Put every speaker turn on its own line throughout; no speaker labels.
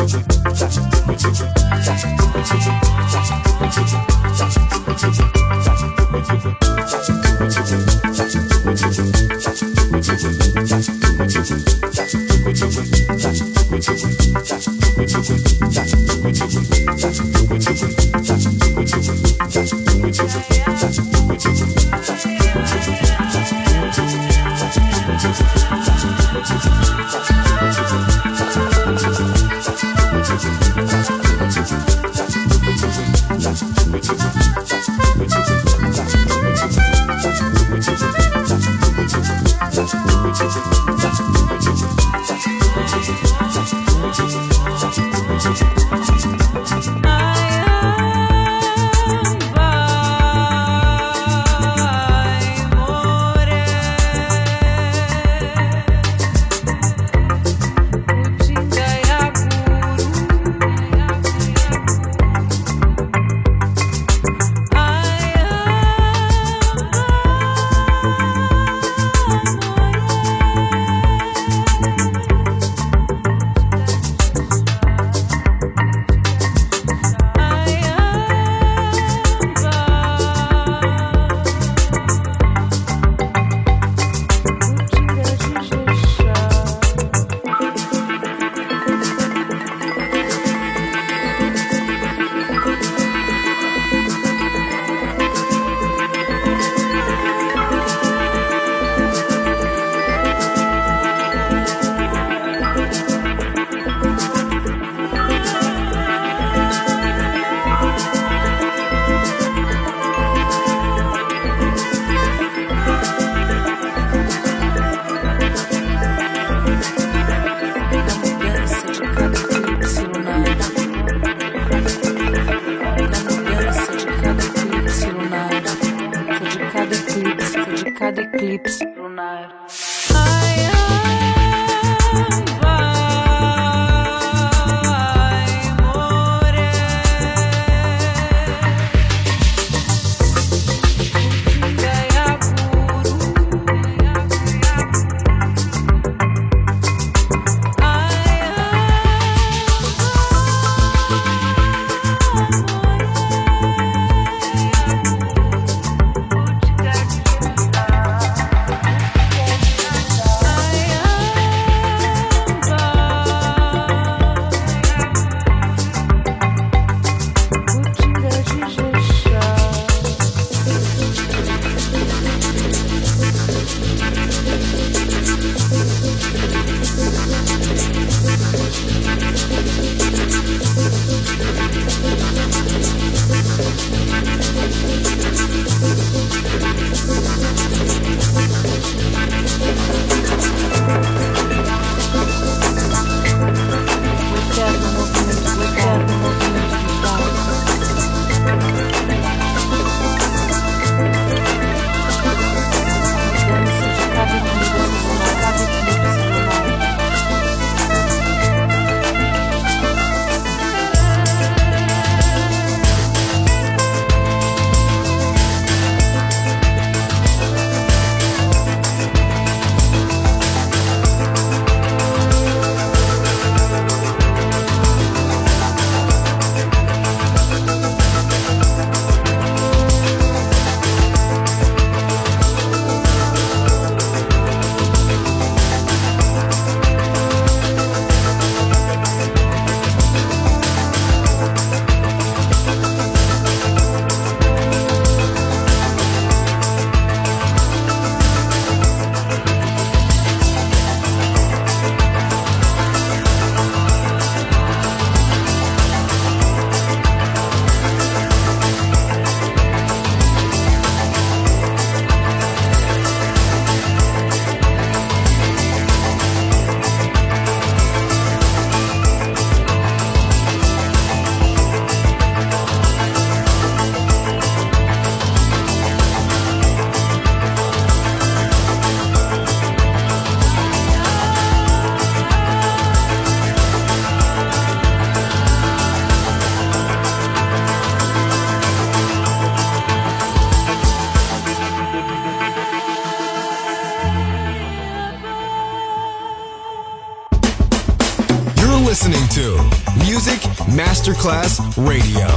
Thank you. Masterclass Radio,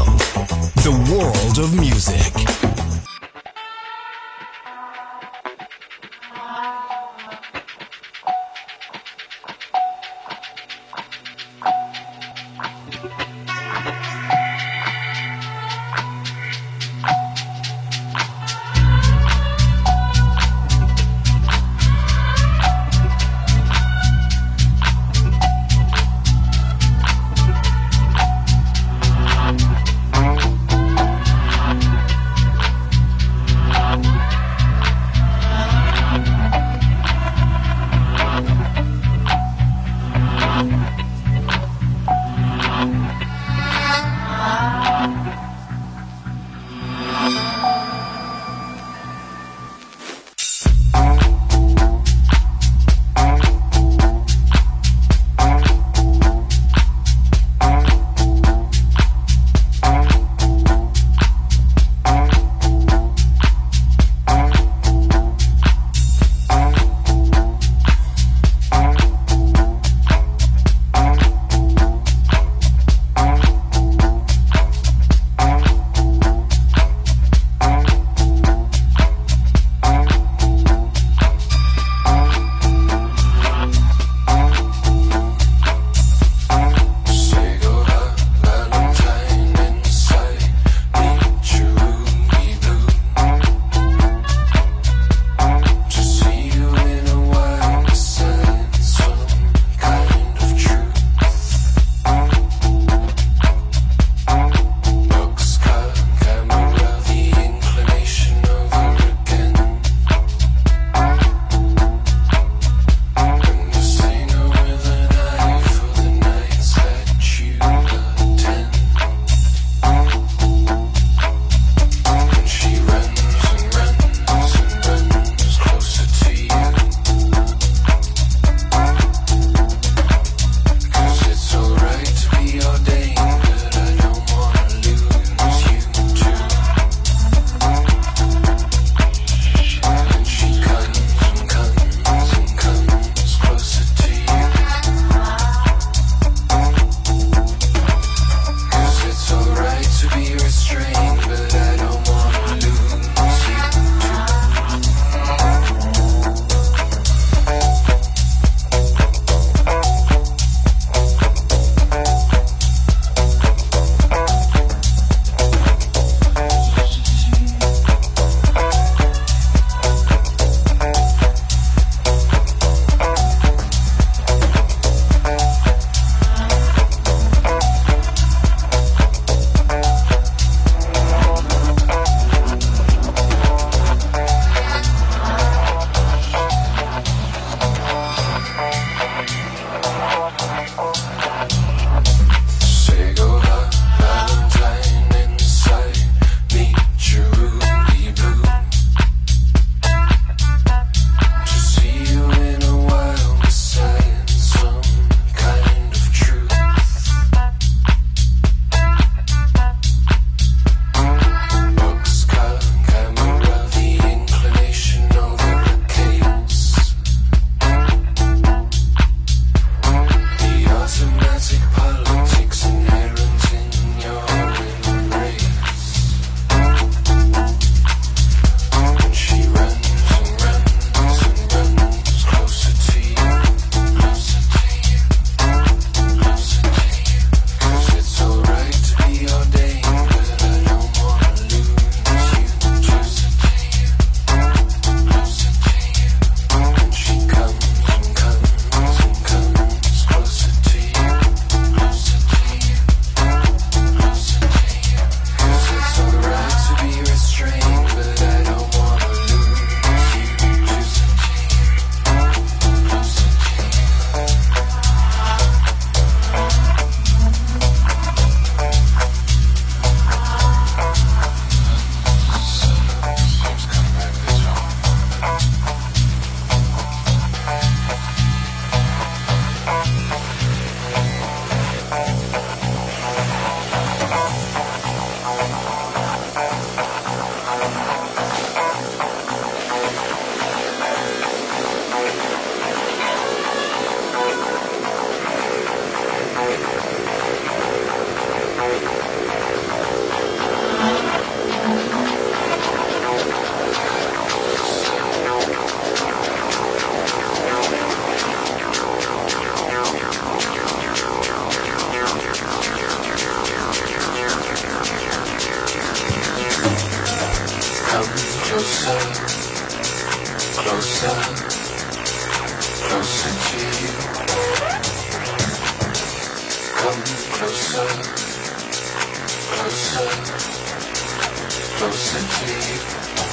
closer,
please.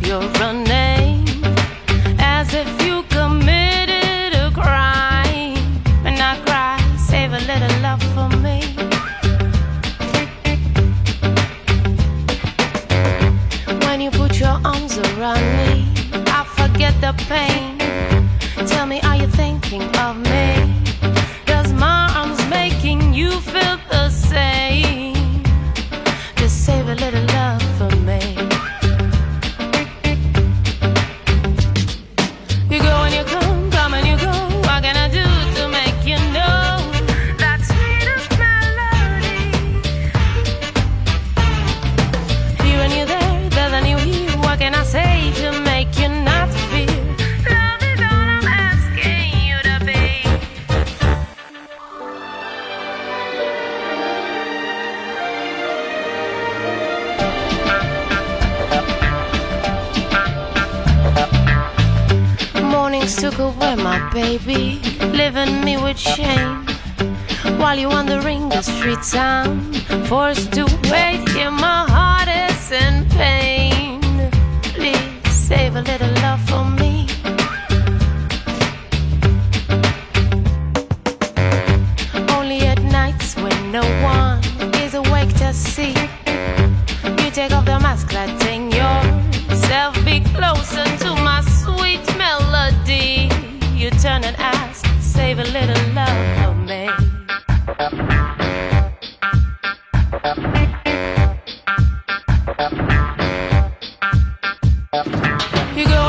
You're running. You go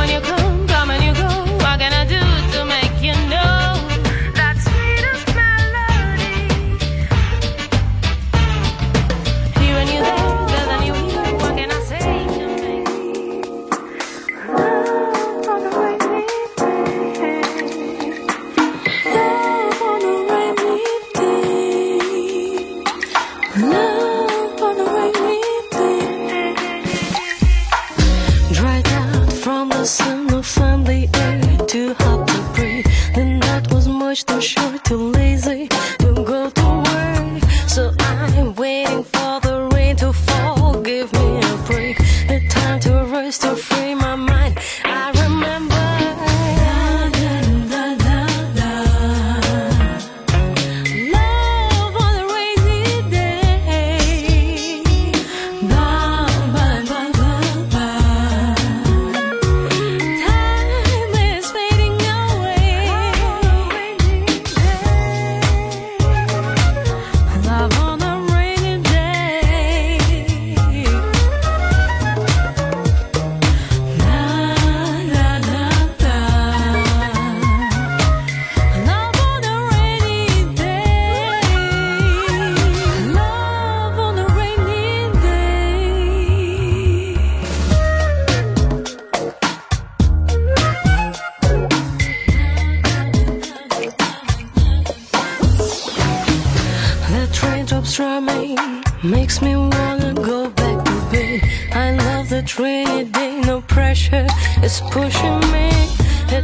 me.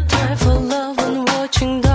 Time
for love and watching
God.